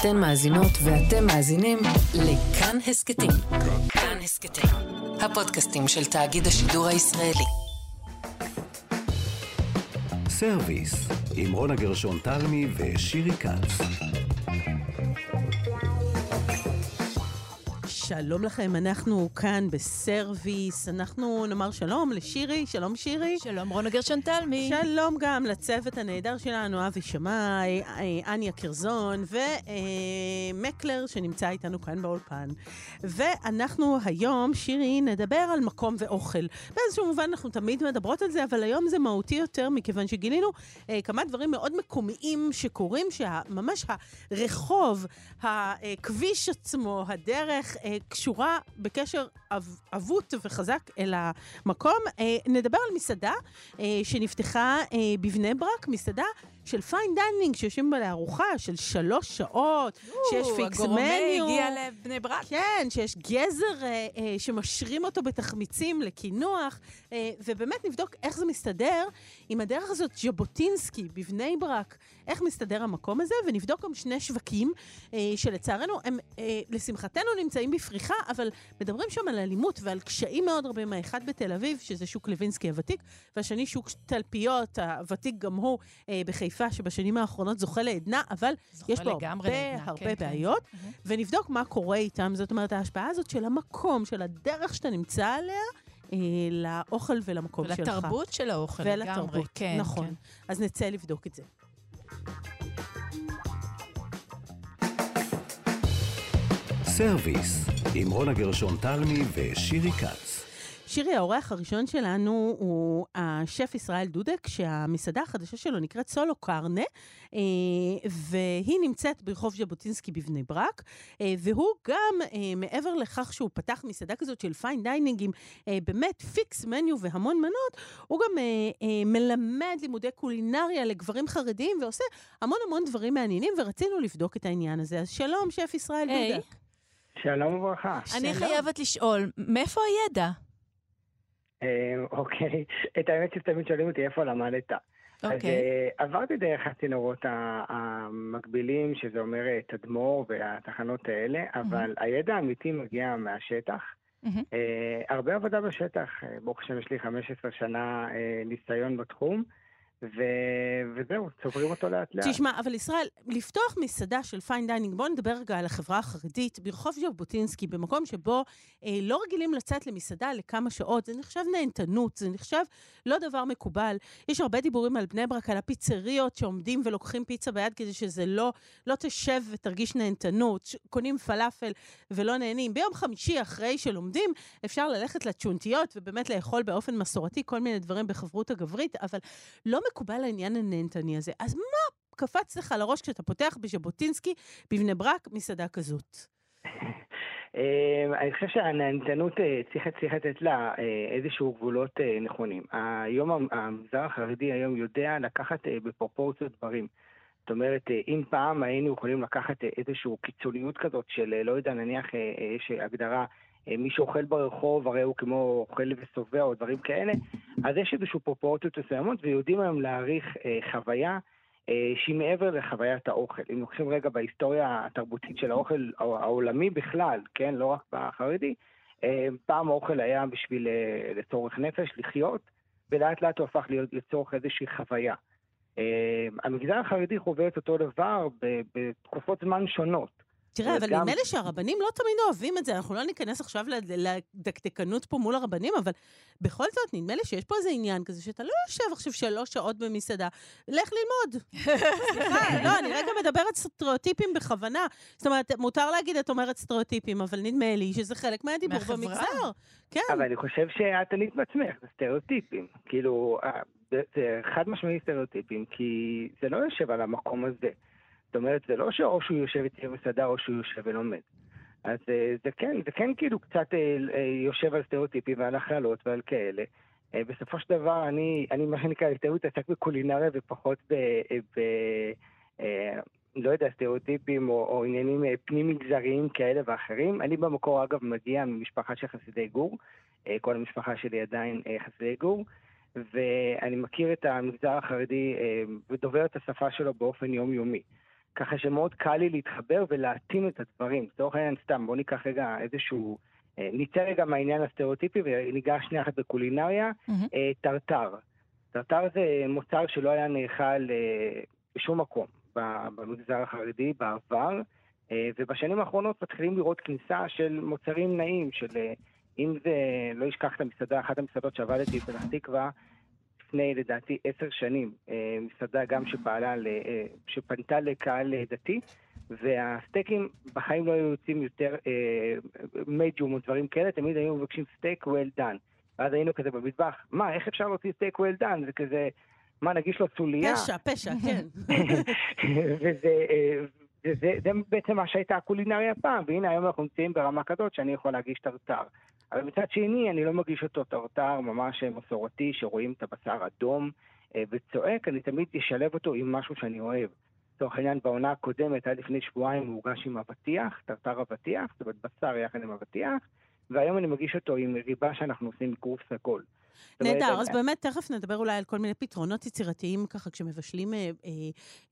אתן מאזינות ואתם מאזינים לכאן הסכתים. כאן הסכתים, הפודקאסטים של תאגיד השידור הישראלי. סרוויס, עם רונה גרשון תלמי ושירי כץ. שלום לכם, אנחנו כאן בסרוויס. אנחנו נאמר שלום לשירי, שלום שירי. שלום רונה גרשון תלמי. שלום גם לצוות הנהדר שלנו, אבי שמאי, אה, אניה קרזון ומקלר שנמצא איתנו כאן באולפן. ואנחנו היום, שירי, נדבר על מקום ואוכל. באיזשהו מובן אנחנו תמיד מדברות על זה, אבל היום זה מהותי יותר, מכיוון שגילינו אה, כמה דברים מאוד מקומיים שקורים, שממש הרחוב, הכביש עצמו, הדרך, אה, קשורה בקשר אבוט וחזק אל המקום. אה, נדבר על מסעדה אה, שנפתחה אה, בבני ברק, מסעדה של fine dining, שיושבים בה לארוחה של שלוש שעות, שיש fix menu. הגורמה הגיע לבני ברק. כן, שיש גזר אה, אה, שמשרים אותו בתחמיצים לקינוח, אה, ובאמת נבדוק איך זה מסתדר עם הדרך הזאת, ז'בוטינסקי בבני ברק, איך מסתדר המקום הזה, ונבדוק גם שני שווקים אה, שלצערנו הם, אה, לשמחתנו, נמצאים בפריחה, אבל מדברים שם על אלימות ועל קשיים מאוד רבים. האחד בתל אביב, שזה שוק לוינסקי הוותיק, והשני שוק תלפיות, הוותיק גם הוא אה, בחיפה, שבשנים האחרונות זוכה לעדנה, אבל יש בו הרבה לעדנה, הרבה כן, כן. בעיות, כן. ונבדוק מה קורה איתם. זאת אומרת, ההשפעה הזאת של המקום, של הדרך שאתה נמצא עליה, אה, לאוכל ולמקום ולתרבות שלך. ולתרבות של האוכל לגמרי. ולתרבות, כן. נכון. כן. אז נצא לבדוק את זה. סרוויס, עם רונה גרשון תלמי ושירי כץ. שירי, האורח הראשון שלנו הוא השף ישראל דודק, שהמסעדה החדשה שלו נקראת סולו קרנה, אה, והיא נמצאת ברחוב ז'בוטינסקי בבני ברק, אה, והוא גם, אה, מעבר לכך שהוא פתח מסעדה כזאת של fine dining עם באמת fix menu והמון מנות, הוא גם מלמד לימודי קולינריה לגברים חרדיים ועושה המון המון דברים מעניינים, ורצינו לבדוק את העניין הזה. אז שלום, שף ישראל hey. דודק. שלום וברכה. אני חייבת לשאול, מאיפה הידע? אוקיי, את האמת שתמיד שואלים אותי איפה למדת. אז אוקיי. עברתי דרך הצינורות המקבילים, שזה אומר תדמור והתחנות האלה, אבל הידע האמיתי מגיע מהשטח. הרבה עבודה בשטח, ברוך השם יש לי 15 שנה ניסיון בתחום. ו... וזהו, צוברים אותו לאט לאט. תשמע, אבל ישראל, לפתוח מסעדה של fine dining, בואו נדבר רגע על החברה החרדית, ברחוב ז'בוטינסקי, במקום שבו אה, לא רגילים לצאת למסעדה לכמה שעות, זה נחשב נהנתנות, זה נחשב לא דבר מקובל. יש הרבה דיבורים על בני ברק, על הפיצריות שעומדים ולוקחים פיצה ביד כדי שזה לא, לא תשב ותרגיש נהנתנות, קונים פלאפל ולא נהנים. ביום חמישי אחרי שלומדים, אפשר ללכת לצ'ולנטיות ובאמת לאכול באופן מסורתי כל מיני דברים בחברות הגברית, אבל לא מקובל העניין הנהנתני הזה. אז מה קפץ לך לראש כשאתה פותח בז'בוטינסקי, בבני ברק, מסעדה כזאת? אמ, אני חושב שהנהנתנות, אה, צריך, לתת לה אה, איזשהו גבולות אה, נכונים. היום המגזר החרדי היום יודע לקחת בפרופורציות דברים. זאת אומרת, אם פעם היינו יכולים לקחת איזושהי קיצוניות כזאת של, לא יודע, נניח יש הגדרה, מי שאוכל ברחוב הרי הוא כמו אוכל ושובע או דברים כאלה, אז יש איזשהו פרופורציות מסוימות ויודעים היום להעריך חוויה אה, שהיא מעבר לחוויית האוכל. אם לוקחים רגע בהיסטוריה התרבותית של האוכל העולמי בכלל, כן, לא רק בחרדי, אה, פעם האוכל היה בשביל אה, לצורך נפש, לחיות, ולאט לאט הוא הפך להיות לצורך איזושהי חוויה. המגזר החרדי חווה את אותו דבר בתקופות זמן שונות. תראה, אבל נדמה לי שהרבנים לא תמיד אוהבים את זה, אנחנו לא ניכנס עכשיו לדקדקנות פה מול הרבנים, אבל בכל זאת, נדמה לי שיש פה איזה עניין כזה, שאתה לא יושב עכשיו שלוש שעות במסעדה, לך ללמוד. סליחה, לא, אני רגע מדברת סטריאוטיפים בכוונה. זאת אומרת, מותר להגיד, את אומרת סטריאוטיפים, אבל נדמה לי שזה חלק מהדיבור במגזר. כן. אבל אני חושב שאת ענית בעצמך, זה סטריאוטיפים. כאילו, אה, זה חד משמעי סטריאוטיפים, כי זה לא יושב על המקום הזה. אומרת, זה לא שאו שהוא יושב איתי במסעדה או שהוא יושב ולומד. אז אה, זה כן, זה כן כאילו קצת אה, אה, יושב על סטריאוטיפים ועל הכללות ועל כאלה. בסופו של דבר, אני, אני מה שנקרא, יותר מתעסק בקולינריה ופחות ב... ב לא יודע, סטריאוטיפים או, או עניינים פנים-מגזריים כאלה ואחרים. אני במקור, אגב, מגיע ממשפחה של חסידי גור. כל המשפחה שלי עדיין חסידי גור. ואני מכיר את המגזר החרדי ודובר את השפה שלו באופן יומיומי. ככה שמאוד קל לי להתחבר ולהתאים את הדברים. לצורך העניין, סתם, בואו ניקח רגע איזשהו... אה, נצא רגע מהעניין הסטריאוטיפי וניגע שנייה אחת בקולינריה. אה, טרטר. טרטר זה מוצר שלא היה נאכל אה, בשום מקום במגזר החרדי בעבר, ובשנים האחרונות מתחילים לראות כניסה של מוצרים נעים, של אם זה, לא אשכח את המסעדה, אחת המסעדות שעבדתי בפתח תקווה, לפני לדעתי עשר שנים, אה, מסעדה גם שפעלה, ל- אה, שפנתה לקהל אה, דתי, והסטייקים בחיים לא היו יוצאים יותר מדיום או דברים כאלה, תמיד היו מבקשים סטייק well done. ואז היינו כזה במטבח, מה, איך אפשר להוציא סטייק well done? זה כזה, מה, נגיש לו סוליה? פשע, פשע, כן. וזה, אה, וזה זה בעצם מה שהייתה הקולינריה פעם, והנה היום אנחנו נמצאים ברמה כזאת שאני יכול להגיש טרטר. אבל מצד שני, אני לא מגיש אותו טרטר ממש מסורתי, שרואים את הבשר אדום אה, וצועק, אני תמיד אשלב אותו עם משהו שאני אוהב. לצורך העניין, בעונה הקודמת, עד לפני שבועיים, הוא הוגש עם אבטיח, טרטר אבטיח, זאת אומרת בשר יחד עם אבטיח, והיום אני מגיש אותו עם ריבה שאנחנו עושים מכרוב סגול. נהדר, אז באמת תכף נדבר אולי על כל מיני פתרונות יצירתיים ככה כשמבשלים אה, אה,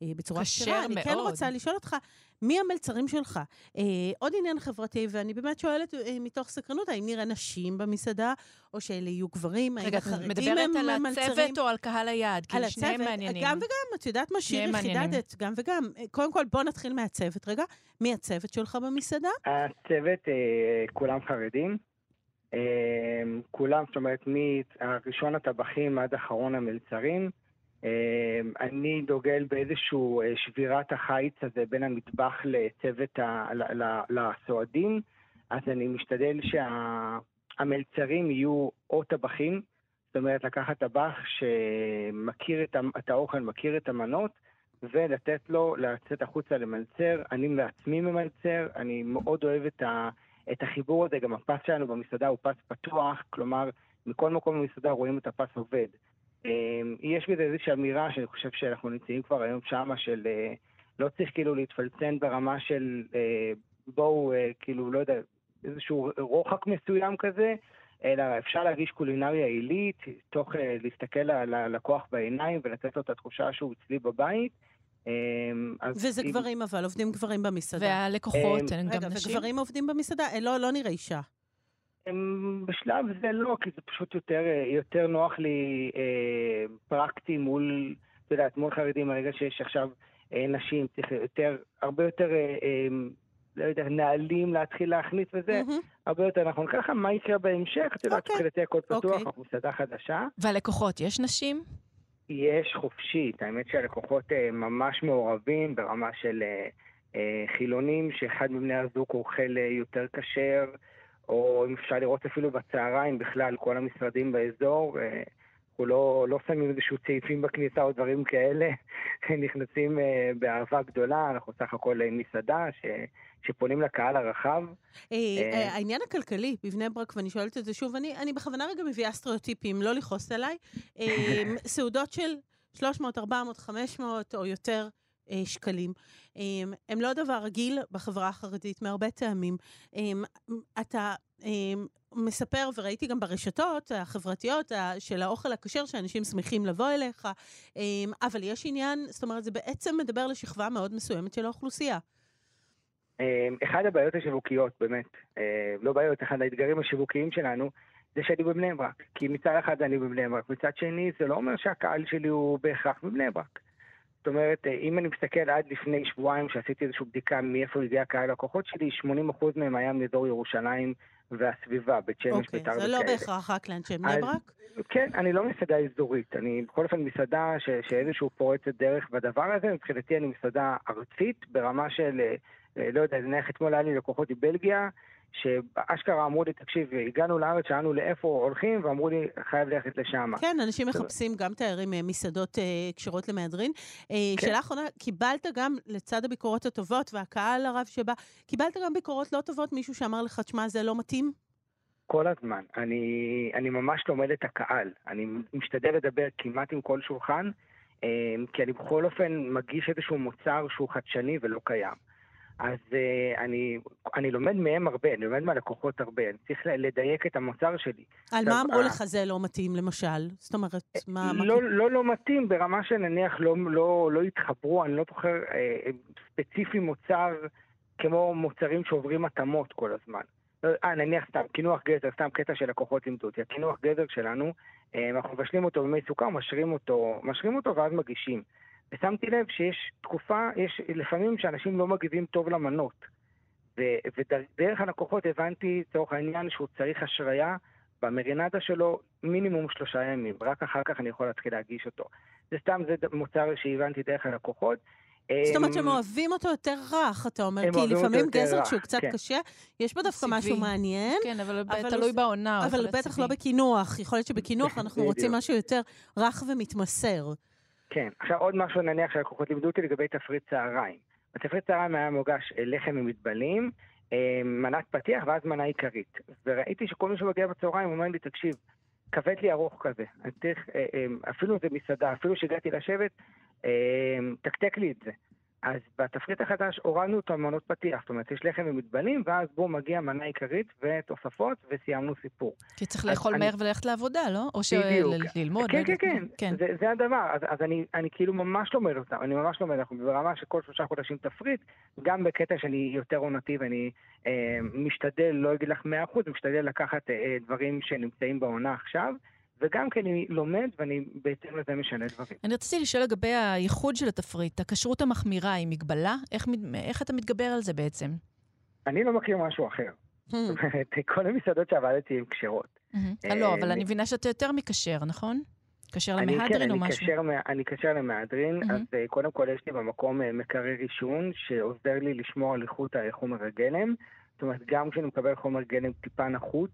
אה, בצורה כשר כשרה. אני כן מאוד. רוצה לשאול אותך, מי המלצרים שלך? אה, עוד עניין חברתי, ואני באמת שואלת אה, מתוך סקרנות, האם נראה נשים במסעדה, או שאלה יהיו גברים? האם רגע, את מדברת על מלצרים? הצוות או על קהל היעד? על כי שניהם מעניינים. גם וגם, את יודעת מה, שירי. חידדת, גם וגם. אה, קודם כל, בוא נתחיל מהצוות רגע. מי הצוות שלך במסעדה? הצוות, אה, כולם חרדים. אה, כולם, זאת אומרת, מראשון הטבחים עד אחרון המלצרים. אה, אני דוגל באיזשהו אה, שבירת החיץ הזה בין המטבח לצוות, ה- לסועדים, אז אני משתדל שהמלצרים יהיו או טבחים, זאת אומרת, לקחת טבח שמכיר את, את האוכל, מכיר את המנות, ולתת לו לצאת החוצה למלצר. אני בעצמי ממלצר, אני מאוד אוהב את, ה, את החיבור הזה, גם הפס שלנו במסעדה הוא פס פתוח, כלומר, מכל מקום במסעדה רואים את הפס עובד. אמ, יש בזה איזושהי אמירה שאני חושב שאנחנו נמצאים כבר היום שמה, של אה, לא צריך כאילו להתפלצן ברמה של אה, בואו, אה, כאילו, לא יודע, איזשהו רוחק מסוים כזה, אלא אפשר להגיש קולינריה עילית, תוך להסתכל על הלקוח בעיניים ולתת לו את התחושה שהוא אצלי בבית. אמ, וזה אם- גברים אבל, עובדים גברים במסעדה. והלקוחות אה, הן גם רגע, נשים? וגברים עובדים במסעדה? אה, לא, לא נראה אישה. הם, בשלב זה לא, כי זה פשוט יותר, אה, יותר נוח לי אה, פרקטי מול, את יודעת, מול חרדים, הרגע שיש עכשיו אה, נשים, צריך יותר, הרבה יותר, אה, אה, לא יודע, נהלים להתחיל להכניס וזה, מהמם. הרבה יותר נכון. ככה, מה יקרה בהמשך? את יודעת, אוקיי. מבחינתי הכל פתוח, אוקיי. אנחנו מסעדה חדשה. והלקוחות, יש נשים? יש חופשית, האמת שהלקוחות אה, ממש מעורבים ברמה של אה, אה, חילונים, שאחד מבני הזוג אוכל יותר כשר, או אם אפשר לראות אפילו בצהריים בכלל, כל המשרדים באזור, אנחנו לא, לא שמים איזשהו צעיפים בכניסה או דברים כאלה, נכנסים אה, באהבה גדולה, אנחנו סך הכל אה, מסעדה ש, שפונים לקהל הרחב. אה, אה, אה, העניין הכלכלי בבני ברק, ואני שואלת את זה שוב, אני אני בכוונה רגע מביאה סטריאוטיפים, לא לכעוס עליי, אה, סעודות של 300, 400, 500 או יותר אה, שקלים. אה, הם לא דבר רגיל בחברה החרדית מהרבה טעמים. אה, אתה אה, מספר, וראיתי גם ברשתות החברתיות של האוכל הכשר, שאנשים שמחים לבוא אליך, אה, אבל יש עניין, זאת אומרת, זה בעצם מדבר לשכבה מאוד מסוימת של האוכלוסייה. אה, אחד הבעיות השיווקיות, באמת, לא בעיות, אחד האתגרים השיווקיים שלנו, זה שאני בבני ברק. כי מצד אחד אני בבני ברק, מצד שני זה לא אומר שהקהל שלי הוא בהכרח בבני ברק. זאת אומרת, אה, אם אני מסתכל עד לפני שבועיים שעשיתי איזושהי בדיקה מאיפה הגיע קהל הלקוחות שלי, 80% מהם היה מאזור ירושלים והסביבה, בית שמש, אוקיי, ביתר זה לא וכאלה. בהכרח רק לאנשי בני ברק? כן, אני לא מסעדה אזורית. אני בכל אופן מסעדה ש, שאיזשהו פורצת דרך בדבר הזה. מבחינתי אני מסעדה ארצית ברמה של, אה, לא יודע, נניח אתמול היה לי לקוחות מבלגיה, שאשכרה אמרו לי, תקשיב, הגענו לארץ, שאלנו לאיפה הולכים, ואמרו לי, חייב ללכת לשם. כן, אנשים מחפשים גם תיירים אה, מסעדות אה, כשרות למהדרין. אה, כן. שאלה אחרונה, קיבלת גם, לצד הביקורות הטובות והקהל הרב שבא, קיבלת גם ביקורות לא טובות, מישהו שאמר לך, תשמע, זה לא מתאים? כל הזמן. אני, אני ממש לומד את הקהל. אני משתדל לדבר כמעט עם כל שולחן, אה, כי אני בכל אופן מגיש איזשהו מוצר שהוא חדשני ולא קיים. אז אה, אני, אני לומד מהם הרבה, אני לומד מהלקוחות הרבה, אני צריך לדייק את המוצר שלי. על מה אמרו לך זה לא מתאים, למשל? זאת אומרת, מה... מה- לא, לא לא מתאים ברמה שנניח לא, לא, לא התחברו, אני לא זוכר אה, ספציפי מוצר כמו מוצרים שעוברים התאמות כל הזמן. לא, אה, נניח סתם, קינוח גזר, סתם קטע שלקוחות לימדו אותי. הקינוח גזר שלנו, אה, אנחנו מבשלים אותו במי סוכר, משרים אותו, משרים אותו ואז מגישים. ושמתי לב שיש תקופה, יש לפעמים שאנשים לא מגיבים טוב למנות. ו- ודרך הלקוחות הבנתי, לצורך העניין, שהוא צריך השריה במרינדה שלו מינימום שלושה ימים. רק אחר כך אני יכול להתחיל להגיש אותו. זה סתם, זה מוצר שהבנתי דרך הלקוחות. זאת אומרת אמ, שהם אוהבים אותו יותר רך, אתה אומר, כי לפעמים גזר שהוא קצת כן. קשה, יש בו דווקא. משהו מעניין. כן, אבל תלוי בעונה. אבל בטח לא. בקינוח, יכול להיות שבקינוח אנחנו רוצים. משהו יותר רך ומתמסר. כן. עכשיו עוד משהו נניח שהלקוחות לימדו אותי לגבי תפריט צהריים. בתפריט צהריים היה מוגש לחם עם מטבלים, אה, מנת פתיח ואז מנה עיקרית. וראיתי שכל מי שמגיע בצהריים אומר לי, תקשיב, כבד לי ארוך כזה. אני צריך, אה, אה, אפילו זה מסעדה, אפילו שהגעתי לשבת, תקתק לי את זה. אז בתפריט החדש הורדנו את המנות פתיח, זאת אומרת, יש לחם ומטבלים, ואז בואו מגיע מנה עיקרית ותוספות, וסיימנו סיפור. כי צריך לאכול מהר וללכת לעבודה, לא? או. שללמוד. כן, כן, כן, כן. זה, זה הדבר. אז, אז אני, אני כאילו ממש לומד אותם, אני ממש לומד, אנחנו ברמה שכל שלושה חודשים תפריט, גם בקטע שאני יותר עונתי ואני אה, משתדל, לא אגיד לך 100%, משתדל לקחת אה, דברים שנמצאים בעונה עכשיו, וגם כי אני לומד ואני בהתאם לזה משנה דברים. אני רציתי לשאול לגבי הייחוד של התפריט, הכשרות המחמירה היא מגבלה? איך, איך אתה מתגבר על זה בעצם? אני לא מכיר משהו אחר. Hmm. כל המסעדות שעבדתי הן כשרות. אה, לא, אבל אני מבינה שאתה יותר מכשר, נכון? כשר אני, כן, למהדרין או משהו? אני קשר למהדרין. אז אה, קודם כל יש לי במקום אה, מקרר עישון, שעוזר לי לשמור על איכות החומר הגלם. זאת אומרת, גם כשאני מקבל חומר גלם טיפה נחות,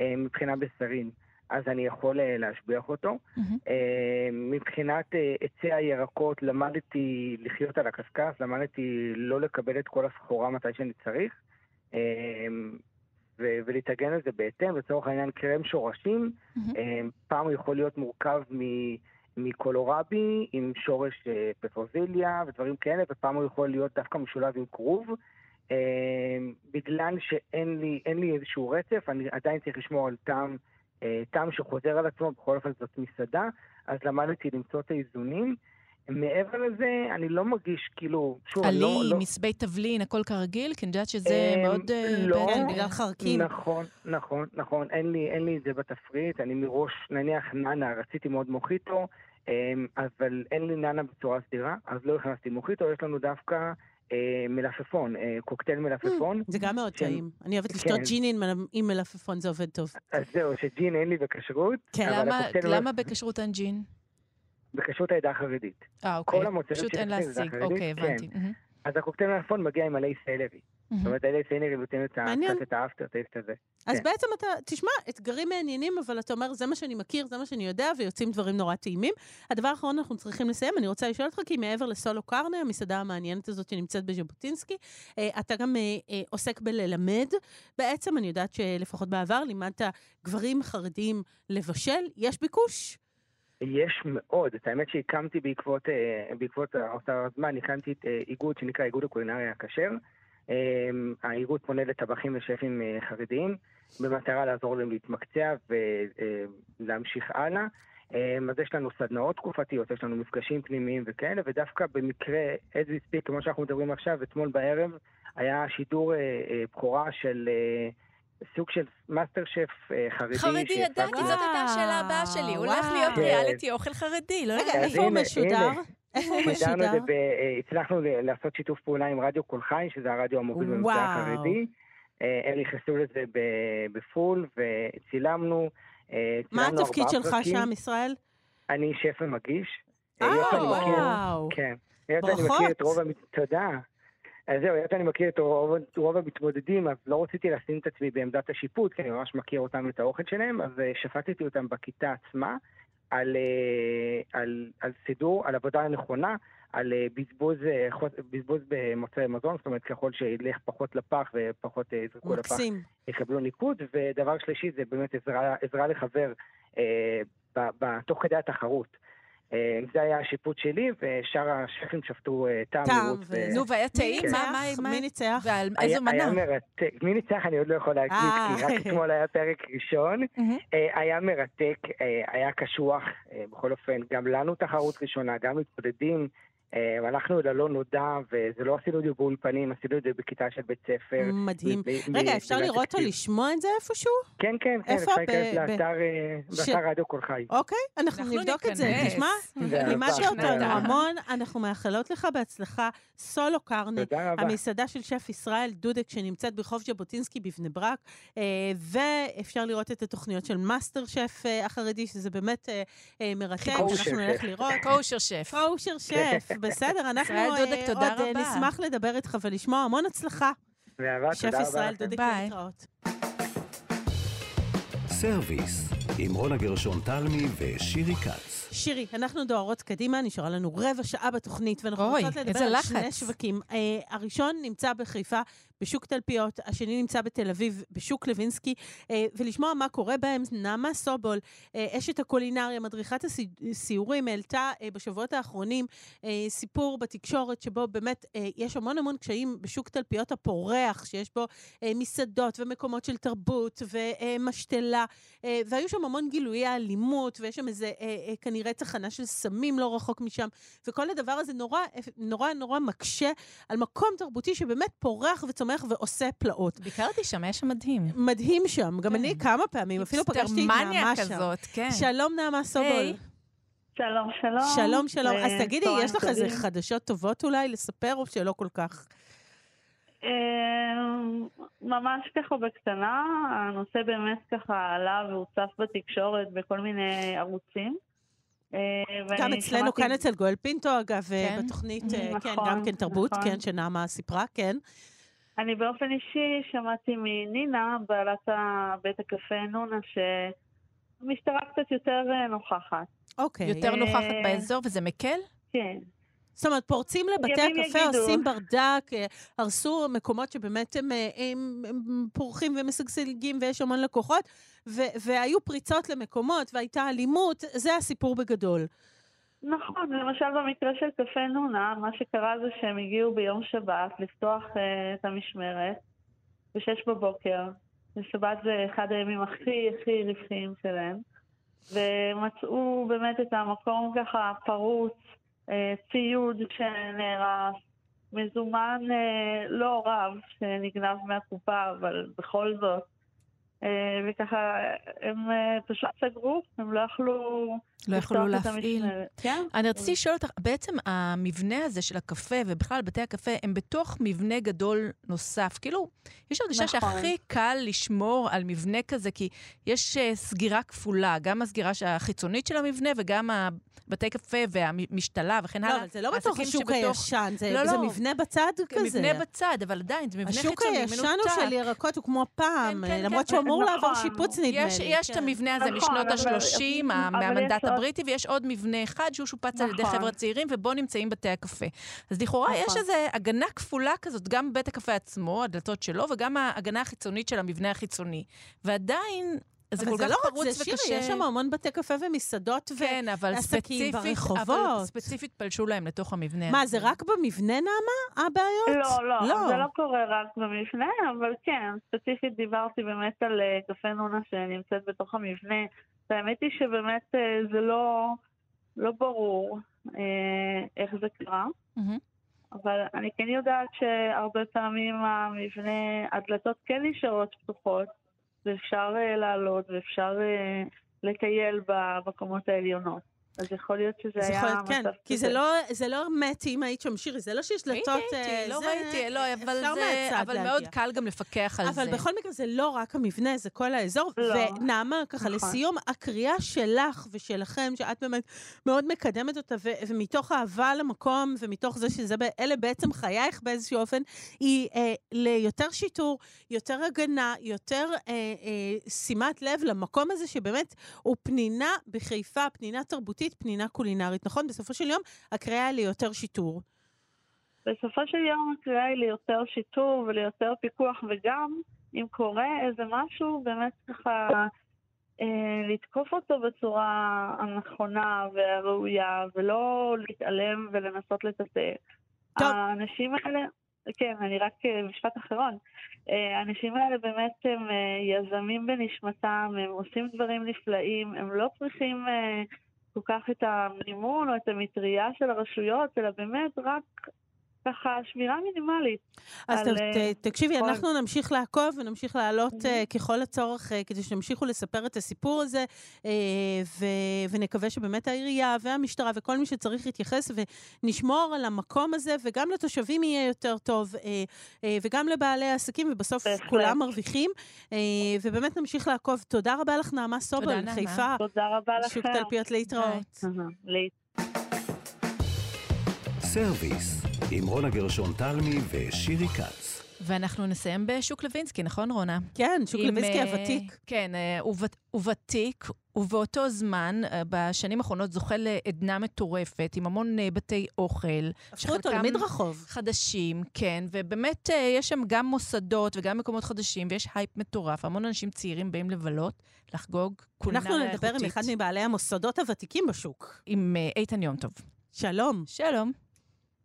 מבחינה בשרין, אז אני יכול אה, להשביח אותו. אה, מבחינת אה, עצי הירקות, למדתי לחיות על הקשקש, למדתי לא לקבל את כל הסחורה מתי שאני צריך, אה, ו- ולהתארגן לזה בהתאם. לצורך העניין, קרם שורשים. אה, פעם הוא יכול להיות מורכב מ- מקולורבי עם שורש אה, פפוזיליה ודברים כאלה, ופעם הוא יכול להיות דווקא משולב עם כרוב. אה, בגלל שאין לי, לי איזשהו רצף, אני עדיין צריך לשמור על טעם, אה, טעם שחוזר על עצמו, בכל אופן זאת מסעדה, אז למדתי למצוא את האיזונים. מעבר לזה, אני לא מרגיש כאילו, שוב, לא... עלי, לא... מסבי תבלין, הכל כרגיל? כי אני יודעת שזה אמ, מאוד... אה, לא. בעצם- בגלל חרקים. נכון, נכון, נכון. אין לי, אין לי את זה בתפריט. אני מראש, נניח נאנה, רציתי מאוד מוחיטו, אמ, אבל אין לי נאנה בצורה סדירה, אז לא הכנסתי מוחיטו, יש לנו דווקא אה, מלפפון, אה, קוקטייל מלפפון. זה גם מאוד. טעים. אני אוהבת לשתות כן. ג'ין עם- מלפפון, זה עובד טוב. אז זהו, שג'ין אין לי בכשרות, כן. למה- בכשרות אין ג'ין? בכשרות העדה החרדית. אה, אוקיי. כל המוצרים פשוט אין להשיג. אוקיי, כן. הבנתי. אז הקוקטייל מלפפון מגיע עם עלי סלרי. זאת. אומרת, עלי סלרי נותן את ה- מעניין. קצת את האפטר טייסט הזה. אז כן. בעצם אתה, תשמע, אתגרים מעניינים, אבל אתה אומר, זה מה שאני מכיר, זה מה שאני יודע, ויוצאים דברים נורא טעימים. הדבר האחרון, אנחנו צריכים לסיים, אני רוצה לשאול אותך, כי מעבר לסולו קרנה, המסעדה המעניינת הזאת שנמצאת בז'בוטינסקי, אה, אתה גם אה, אה, עוסק בללמד. בעצם, אני יודעת שלפחות בעבר לימדת גברים חרדים לבשל, יש ביקוש. יש מאוד. את האמת שהקמתי בעקבות, בעקבות אותו הזמן, הקמתי את איגוד שנקרא איגוד הקולינריה הכשר. אה, האיגוד פונה לטבחים ושפים אה, חרדיים, במטרה לעזור להם להתמקצע ולהמשיך הלאה. אה, אז יש לנו סדנאות תקופתיות, יש לנו מפגשים פנימיים וכאלה, ודווקא במקרה, as we speak, כמו שאנחנו מדברים עכשיו, אתמול בערב, היה שידור אה, אה, בכורה של אה, סוג של מאסטר שף אה, חרדי. חרדי, ידעתי, זאת הייתה השאלה הבאה שלי. הוא הולך. להיות כן. ריאליטי אוכל חרדי, לא רגע, יודעת. אז איפה הוא משודר? איפה הוא את משודר? זה, ב- הצלחנו לעשות שיתוף פעולה עם רדיו קול חי, שזה הרדיו המוביל במגזר וואו. החרדי. אה, הם נכנסו לזה ב full וצילמנו. אה, מה התפקיד שלך. שם, ישראל? אני שף ומגיש. אה, וואו. כן. ברכות. מכיר את רוב המת... תודה. אז זהו, היות שאני מכיר את רוב, רוב המתמודדים, אז לא רציתי לשים את עצמי בעמדת השיפוט, כי אני ממש מכיר אותם ואת האוכל שלהם, אז שפטתי אותם בכיתה עצמה על, אה, על, על סידור, על עבודה נכונה, על אה, בזבוז, אה, בזבוז במוצרי מזון, זאת אומרת, ככל שילך פחות לפח ופחות יזרקו לפח. יקבלו ניקוד, ודבר שלישי זה באמת עזרה, עזרה לחבר אה, ב, ב, תוך כדי התחרות. אה, זה היה השיפוט שלי, ושאר השפים שפטו אה, טעם, טעם, ייעוץ ו... ו- נו, והיה טעים? מי מה, ניצח? מה, מה? מי ניצח? ועל איזו מנה? היה מרתק. מי ניצח אני עוד לא יכול להגיד, אה. כי רק אתמול היה פרק ראשון. אה, היה מרתק, אה, היה קשוח, אה, בכל אופן, גם לנו תחרות ראשונה, גם מתמודדים. אה, הלכנו ללא נודע, וזה לא עשינו את זה באולפנים, עשינו את זה בכיתה של בית ספר. מדהים. רגע, אפשר לראות או. לשמוע את זה איפשהו? כן, כן, כן? אפשר להיכנס לאתר אה, רדיו קול חי. אוקיי, אנחנו נבדוק את זה. תשמע. לימדת אותנו. המון, אנחנו מאחלות לך בהצלחה. סולו רבה. המסעדה של שף ישראל דודק, שנמצאת ברחוב ז'בוטינסקי בבני ברק, אה, ואפשר לראות את התוכניות של מאסטר שף החרדי, שזה באמת מרתק, אנחנו נלך. לראות. קושר שף. קושר שף, בסדר, אנחנו ישראל אה, עוד אה, רבה. נשמח לדבר איתך ולשמוע המון הצלחה. באהבה, שף תודה רבה ישראל לכם. דודק ביי. להתראות. סרוויס, עם רונה גרשון תלמי ושירי כץ. שירי, אנחנו דוהרות קדימה, נשארה לנו רבע שעה בתוכנית, ואנחנו אוי, רוצות לדבר על לחץ. שני שווקים. אה, הראשון נמצא בחיפה, בשוק תלפיות, השני נמצא בתל אביב, בשוק לוינסקי, אה, ולשמוע מה קורה בהם. נעמה סובול, אה, אשת הקולינריה, מדריכת הסיורים, העלתה uh, בשבועות האחרונים uh, סיפור בתקשורת שבו באמת uh, יש המון המון קשיים בשוק תלפיות הפורח, שיש בו uh, מסעדות ומקומות של תרבות ומשתלה, uh, והיו שם המון גילויי אלימות, ויש שם איזה uh, uh, כנראה תחנה של סמים לא רחוק משם, וכל הדבר הזה נורא נורא נורא מקשה על מקום תרבותי שבאמת פורח וצומח ועושה פלאות. ביקרתי שם, היה שם מדהים. מדהים שם, גם כן. אני כמה פעמים, אפילו פגשתי את נעמה שם. כזאת, כן. שלום נעמה סובול. היי. שלום, שלום. שלום, שלום. אז אה, תגידי, יש לך איזה. חדשות טובות אולי לספר, או שלא כל כך? אה, ממש ככה בקטנה, הנושא באמת ככה עלה והוצף בתקשורת בכל מיני ערוצים. אה, גם אצלנו, שמעתי- כאן אצל גואל פינטו, אגב, כן. בתוכנית, אה, כן, נכון, גם כן תרבות, נכון. כן, שנעמה סיפרה, כן. אני באופן אישי שמעתי מנינה, בעלת בית הקפה נונה, שהמשטרה קצת יותר אה, נוכחת. אוקיי. יותר אה, נוכחת באזור, וזה מקל? כן. זאת אומרת, פורצים לבתי הקפה, יגידו. עושים ברדק, אה, הרסו מקומות שבאמת הם, אה, הם, הם פורחים ומשגשגים ויש המון לקוחות, ו- והיו פריצות למקומות והייתה אלימות, זה הסיפור בגדול. נכון, למשל במקרה של קפה נונה, מה שקרה זה שהם הגיעו ביום שבת לפתוח אה, את המשמרת בשש בבוקר, ושבת זה אחד הימים הכי הכי רווחיים שלהם, ומצאו באמת את המקום ככה פרוץ, ציוד שנהרס, מזומן אה, לא רב שנגנב מהקופה, אבל בכל זאת. וככה הם אה, פשוט סגרו, הם לא יכלו לא את להפעיל. כן. אני רציתי לשאול אותך, בעצם המבנה הזה של הקפה, ובכלל בתי הקפה, הם בתוך מבנה גדול נוסף. כאילו, יש הרגשה נכון. שהכי קל לשמור על מבנה כזה, כי יש uh, סגירה כפולה, גם הסגירה החיצונית של המבנה וגם הבתי קפה והמשתלה וכן הלאה. לא, אבל זה לא בתוך השוק שבתוך- הישן, זה, לא, זה לא. מבנה בצד כזה. מבנה בצד, אבל עדיין, זה מבנה חיצוני, השוק מנותק. הישן הוא של ירקות, הוא כמו פעם, כן, כן, למרות כן. שהוא אמור לעבור נכון. שיפוץ, נדמה יש, לי. יש כן. את המבנה הזה נכון, משנות אבל- ה-30, אבל מהמנדט יש הבריטי, ויש עוד מבנה אחד שהוא שופץ על ידי נכון. חבר'ה צעירים, ובו נמצאים בתי הקפה. אז לכאורה יש נכון. איזו הגנה כפולה כזאת, גם בית הקפה עצמו, הדלתות שלו, וגם ההגנה החיצונית של המבנה החיצוני. ועדיין, זה כל זה כך לא פרוץ זה, וקשה. שירי, יש שם המון בתי קפה ומסעדות, ו... כן, אבל ועסקים ספציפית, ברחובות. אבל ספציפית פלשו להם לתוך המבנה. מה. זה רק במבנה, נעמה, הבעיות? לא, לא, לא. זה לא קורה רק במבנה, אבל כן, ספציפית דיברתי באמת על אה, קפה נונה שנמצאת בתוך המבנה. והאמת היא שבאמת אה, זה לא, לא ברור אה, איך זה קרה, מהמם. אבל אני כן יודעת שהרבה פעמים המבנה, הדלתות כן נשארות פתוחות, ואפשר אה, לעלות ואפשר אה, לטייל בקומות העליונות. אז יכול להיות שזה זה היה יכול להיות, כן, מצב כי כזה. זה לא, זה לא מתי אם היית שם, שירי, זה לא שיש דלתות... הייתי, אה, הייתי, לא זה- ראיתי, לא, אבל אפשר זה, מהצד אבל להגיע. מאוד קל גם לפקח על זה. אבל בכל מקרה זה לא רק המבנה, זה כל האזור. לא. ונעמה, ככה נכון. לסיום, הקריאה שלך ושלכם, שאת באמת מאוד מקדמת אותה, ו- ומתוך אהבה למקום, ומתוך זה שזה, אלה בעצם חייך באיזשהו אופן, היא אה, ליותר שיטור, יותר הגנה, יותר אה, אה, שימת לב למקום הזה, שבאמת הוא פנינה בחיפה, פנינה תרבותית, פנינה קולינרית. נכון? בסופו של יום, הקריאה היא ליותר שיטור. בסופו של יום הקריאה היא ליותר שיטור וליותר פיקוח, וגם אם קורה איזה משהו, באמת ככה אה, לתקוף אותו בצורה הנכונה והראויה, ולא להתעלם ולנסות לטאטא. טוב. האנשים האלה, כן, אני רק אה, משפט אחרון. אה, האנשים האלה באמת הם אה, יזמים בנשמתם, הם עושים דברים נפלאים, הם לא צריכים כל כך את המימון או את המטריה של הרשויות, אלא באמת רק ככה שמירה מינימלית. אז על, ת- אה, תקשיבי, כל- אנחנו נמשיך לעקוב ונמשיך להעלות Mhm. אה, ככל הצורך אה, כדי שתמשיכו לספר את הסיפור הזה, אה, ו- ונקווה שבאמת העירייה והמשטרה וכל מי שצריך יתייחס ונשמור על המקום הזה, וגם לתושבים יהיה יותר טוב, אה, אה, וגם לבעלי העסקים, ובסוף בהחלט. כולם מרוויחים. אה, ובאמת נמשיך לעקוב. תודה רבה לך, נעמה נעמה. חיפה, תודה רבה שוק לכם. תלפיות להתראות. להתראות. סרוויס, עם רונה גרשון תלמי ושירי כץ. ואנחנו נסיים בשוק לוינסקי, נכון, רונה? כן, שוק עם, לוינסקי אה, הוותיק. כן, אה, הוא הוא ותיק, ובאותו זמן, אה, בשנים האחרונות זוכה לעדנה מטורפת, עם המון אה, בתי אוכל. הפכו אותו למדרחוב. חדשים, כן, ובאמת אה, יש שם גם מוסדות וגם מקומות חדשים, ויש הייפ מטורף, המון אנשים צעירים באים לבלות, לחגוג קולינריה אנחנו איכותית. נדבר עם אחד מבעלי המוסדות הוותיקים בשוק. עם אה, איתן יום טוב. שלום. שלום.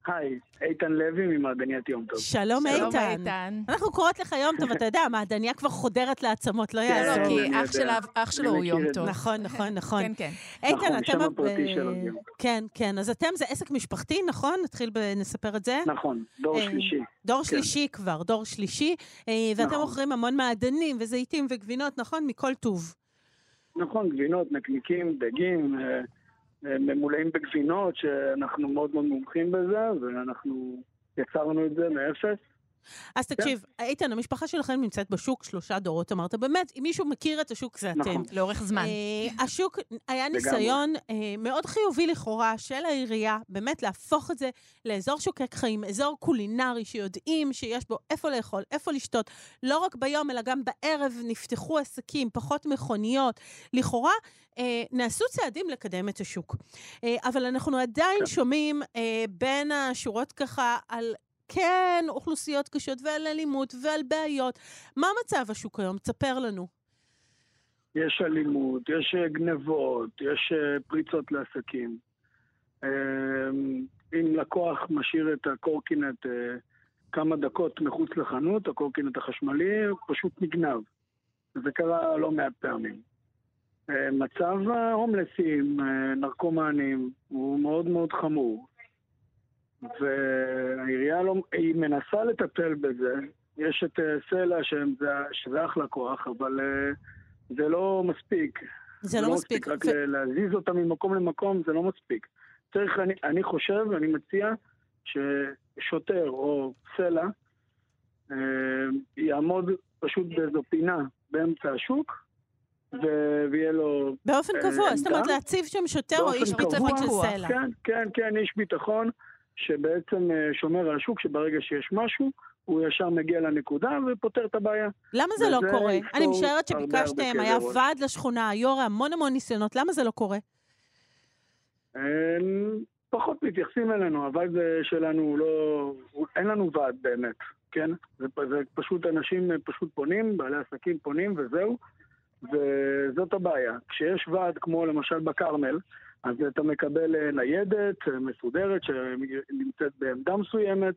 היי, איתן לוי ממעדניית יום טוב. שלום שלום, איתן. איתן. אנחנו קוראות לך יום טוב, אתה יודע, המעדניה כבר חודרת לעצמות, לא כן, יעזור. אני כי. אח שלה- אח שלו הוא יום טוב. נכון, נכון, נכון. כן, כן. איתן, נכון, אתם... שם ב- הפרטי שלו יום טוב. כן, כן. אז אתם זה עסק משפחתי, נכון? נתחיל ונספר את זה. נכון, דור אה, שלישי. דור כן. שלישי כבר, דור שלישי. אה, ואתם נכון. מוכרים המון מעדנים וזיתים וגבינות, נכון? מכל טוב. נכון, גבינות, נקניקים, דגים, אה, ממולאים בגבינות, שאנחנו מאוד מאוד מומחים בזה, ואנחנו יצרנו את זה מאפס. אז תקשיב, איתן, המשפחה שלכם נמצאת בשוק שלושה דורות, אמרת. באמת, אם מישהו מכיר את השוק, זה אתם. נכון. לאורך זמן. אה, השוק, היה ניסיון אה, מאוד חיובי לכאורה של העירייה, באמת להפוך את זה לאזור שוקק חיים, אזור קולינרי שיודעים שיש בו איפה לאכול, איפה לשתות, לא רק ביום, אלא גם בערב נפתחו עסקים, פחות מכוניות. לכאורה, אה, נעשו צעדים לקדם את השוק. אה, אבל אנחנו עדיין כן. שומעים אה, בין השורות ככה על... כן, אוכלוסיות קשות ועל אלימות ועל בעיות. מה מצב השוק היום? תספר לנו. יש אלימות, יש אה, גנבות, יש אה, פריצות לעסקים. אה, אם לקוח משאיר את הקורקינט אה, כמה דקות מחוץ לחנות, הקורקינט החשמלי, פשוט נגנב. זה קרה לא מעט פעמים. מצב ההומלסים, נרקומנים, הוא מאוד מאוד חמור. והעירייה לא, היא מנסה לטפל בזה. יש את אה, סלע שהם- זה- שזה אחלה כוח, אבל אה, זה לא מספיק. זה לא מספיק. רק ו- להזיז אותם ממקום למקום זה לא מספיק. צריך, אני, אני חושב, אני מציע ששוטר או סלע אה, יעמוד פשוט באיזו פינה באמצע השוק, ו- ויהיה לו... באופן אה, קבוע, זאת אומרת? להציב שם שוטר או איש ביטחון של. סלע. כן, כן, כן, איש ביטחון שבעצם אה, שומר על השוק, שברגע שיש משהו, הוא ישר מגיע לנקודה ופותר את הבעיה. למה זה לא קורה? אני משערת שביקשתם, היה. ועד לשכונה, היו"ר, המון המון ניסיונות, למה זה לא קורה? פחות מתייחסים אלינו, הוועד אה, שלנו לא... אין לנו ועד באמת, כן? זה, זה פשוט אנשים אה, פשוט פונים, בעלי עסקים פונים וזהו, וזאת הבעיה. כשיש ועד, כמו למשל בכרמל, אז אתה מקבל אה, ניידת אה, מסודרת שנמצאת בעמדה מסוימת,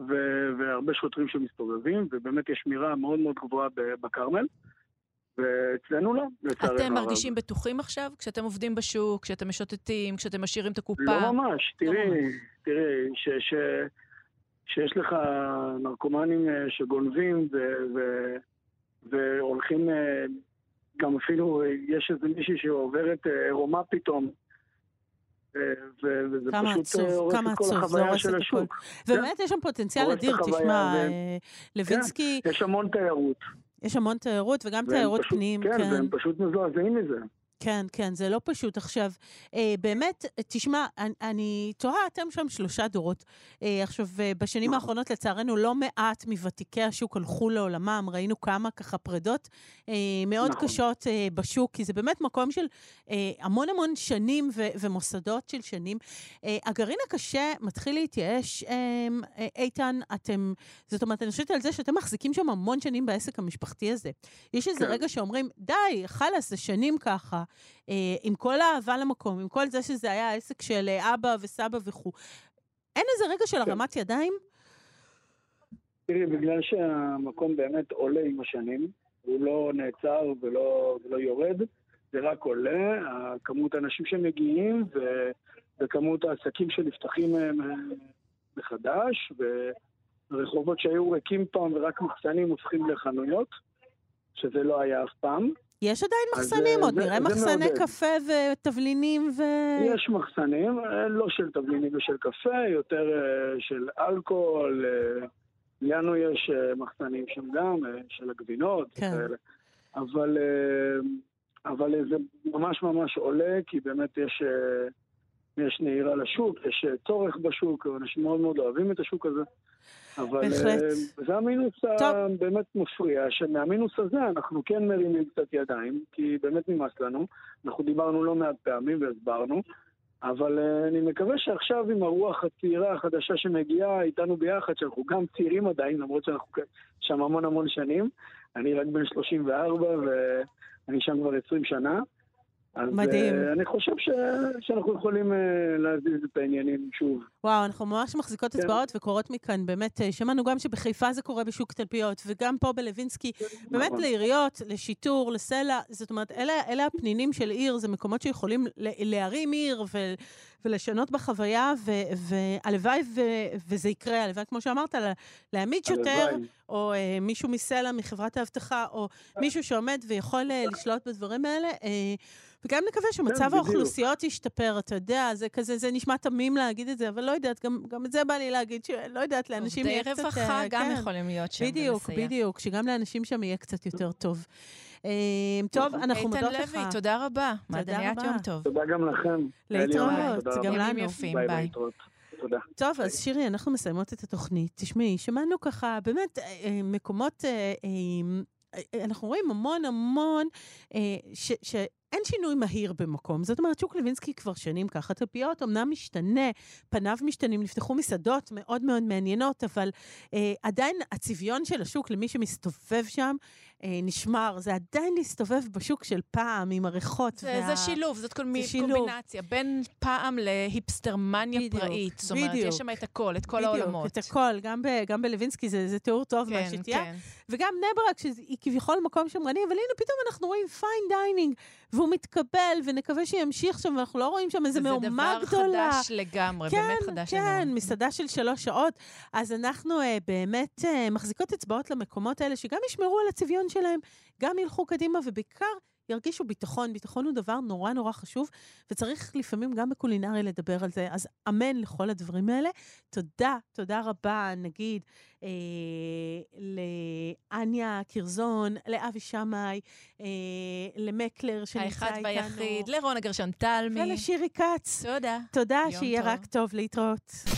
ו- והרבה שוטרים שמסתובבים, ובאמת יש שמירה מאוד מאוד גבוהה בכרמל. ואצלנו לא, לצערנו הרב. אתם מרגישים בטוחים עכשיו כשאתם עובדים בשוק, כשאתם משוטטים, כשאתם משאירים את הקופה? לא ממש, תראי, ממש. תראי, ש, ש, שיש לך נרקומנים אה, שגונבים ו, ו, והולכים, גם אפילו יש איזה מישהי שעוברת עירומה פתאום, וזה כמה פשוט עצוב, אה, הורס כמה את כל עצוב, זה החוויה של. השוק. ובאמת יש שם פוטנציאל אדיר, תשמע, ו- אה, לוינסקי, יש המון תיירות. יש המון תיירות וגם תיירות פשוט- פנים, כן, כן. והם פשוט מזועזעים מזה. כן, כן, זה לא פשוט. עכשיו, אה, באמת, תשמע, אני, אני תוהה, אתם שם שלושה דורות. אה, עכשיו, אה, בשנים נכון. האחרונות, לצערנו, לא מעט מוותיקי השוק הלכו לעולמם. ראינו כמה ככה פרדות אה, מאוד נכון. קשות אה, בשוק, כי זה באמת מקום של אה, המון המון שנים ו- ומוסדות של שנים. אה, הגרעין הקשה מתחיל להתייאש, אה, אה, איתן, אתם, זאת אומרת, אני חושבת על זה שאתם מחזיקים שם המון שנים בעסק המשפחתי הזה. יש איזה כן. רגע שאומרים, די, חלאס, זה שנים ככה, עם כל האהבה למקום, עם כל זה שזה היה עסק של אה, אבא וסבא וכו'. אין איזה רגע של כן. הרמת ידיים? תראי, בגלל שהמקום באמת עולה עם השנים, הוא לא נעצר ולא, ולא יורד, זה רק עולה, כמות האנשים שמגיעים ו, וכמות העסקים שנפתחים אה, מחדש, ורחובות שהיו ריקים פעם ורק מחסנים הופכים לחנויות, שזה לא היה אף פעם. יש עדיין מחסנים, אה, עוד נראה מחסני מעודד. קפה ותבלינים ו... יש מחסנים, אה, לא של תבלינים ושל קפה, יותר אה, של אלכוהול. לנו יש מחסנים שם גם, של הגבינות כן. אבל, אבל זה ממש ממש עולה, כי באמת יש, יש נהירה לשוק, יש צורך בשוק, אנשים מאוד מאוד אוהבים את השוק הזה. אבל בהחלט. אה, זה המינוס. הבאמת מפריע, שמהמינוס הזה אנחנו כן מרימים קצת ידיים, כי באמת נמאס לנו. אנחנו דיברנו לא מעט פעמים והסברנו, אבל uh, אני מקווה שעכשיו עם הרוח הצעירה החדשה שמגיעה איתנו ביחד, שאנחנו גם צעירים עדיין, למרות שאנחנו כ- שם המון המון שנים, אני רק בן 34 ואני שם כבר 20 שנה. אז מדהים. Uh, אני חושב ש... שאנחנו יכולים להזיז את העניינים שוב. וואו, אנחנו ממש מחזיקות כן. אצבעות וקוראות מכאן, באמת, אה, שמענו גם שבחיפה זה קורה בשוק תלפיות, וגם פה בלווינסקי, באמת נכון. לעיריות, לשיטור, לסלע, זאת אומרת, אלה, אלה הפנינים של עיר, זה מקומות שיכולים להרים עיר ו, ולשנות בחוויה, ו- והלוואי ו- וזה יקרה, הלוואי, כמו שאמרת, לה- להעמיד שוטר. או אה, מישהו מסלע, מחברת האבטחה, או מישהו שעומד ויכול אה, לשלוט בדברים האלה. אה, וגם נקווה שמצב בדיוק. האוכלוסיות ישתפר, אתה יודע, זה כזה, זה נשמע תמים להגיד את זה, אבל לא יודעת, גם, גם את זה בא לי להגיד, שלא יודעת, לאנשים עובדי יהיה קצת... רווחה אה, גם כן. יכולים להיות שם בדיוק, ולסייע. בדיוק, שגם לאנשים שם יהיה קצת יותר טוב. אה, טוב, אנחנו איתן מודות לך. לוי, תודה רבה. מעדניית רבה. יום טוב. תודה גם לכם. להתראות, גם. לנו. ימים יפים, ביי. תודה. טוב, אז שירי, אנחנו מסיימות את התוכנית. תשמעי, שמענו ככה, באמת, אה, מקומות, אנחנו רואים המון המון, אה, ש... ש אין שינוי מהיר במקום. זאת אומרת, שוק לוינסקי כבר שנים ככה. תלפיות אמנם משתנה, פניו משתנים, נפתחו מסעדות מאוד מאוד מעניינות, אבל אה, עדיין הצביון של השוק, למי שמסתובב שם, נשמר. זה עדיין להסתובב בשוק של פעם, עם הריחות. זה, זה שילוב, זאת כל מי, שילוב. קומבינציה בין פעם להיפסטרמאניה בדיוק, פראית. זאת אומרת, בדיוק. יש שם את הכל, את כל בדיוק, העולמות. את הכל, גם, ב, גם בלווינסקי זה, זה תיאור טוב כן, מהשתייה. כן. וגם בני ברק, שהיא כביכול מקום שמרני, אבל הנה פתאום אנחנו רואים פיין דיינינג, והוא מתקבל, ונקווה שימשיך שם, ואנחנו לא רואים שם איזה מהומה גדולה. וזה דבר חדש לגמרי, באמת חדש כן, לגמרי. כן, מסעדה של שלוש שעות. אז אנחנו uh, באמת uh, מחזיקות אצבעות למקומות האלה, שגם ישמרו על הצביון שלהם, גם ילכו קדימה, ובעיקר ירגישו ביטחון. ביטחון הוא דבר נורא נורא חשוב, וצריך לפעמים גם בקולינריה לדבר על זה. אז אמן לכל הדברים האלה. תודה, תודה רבה, נגיד, אה, לאניה קירזון, לאבי שמאי, אה, למקלר שנמצא האחד איתנו. והיחיד, לרונה גרשון תלמי. ולשירי כץ. תודה. תודה, שיהיה טוב. רק טוב, להתראות.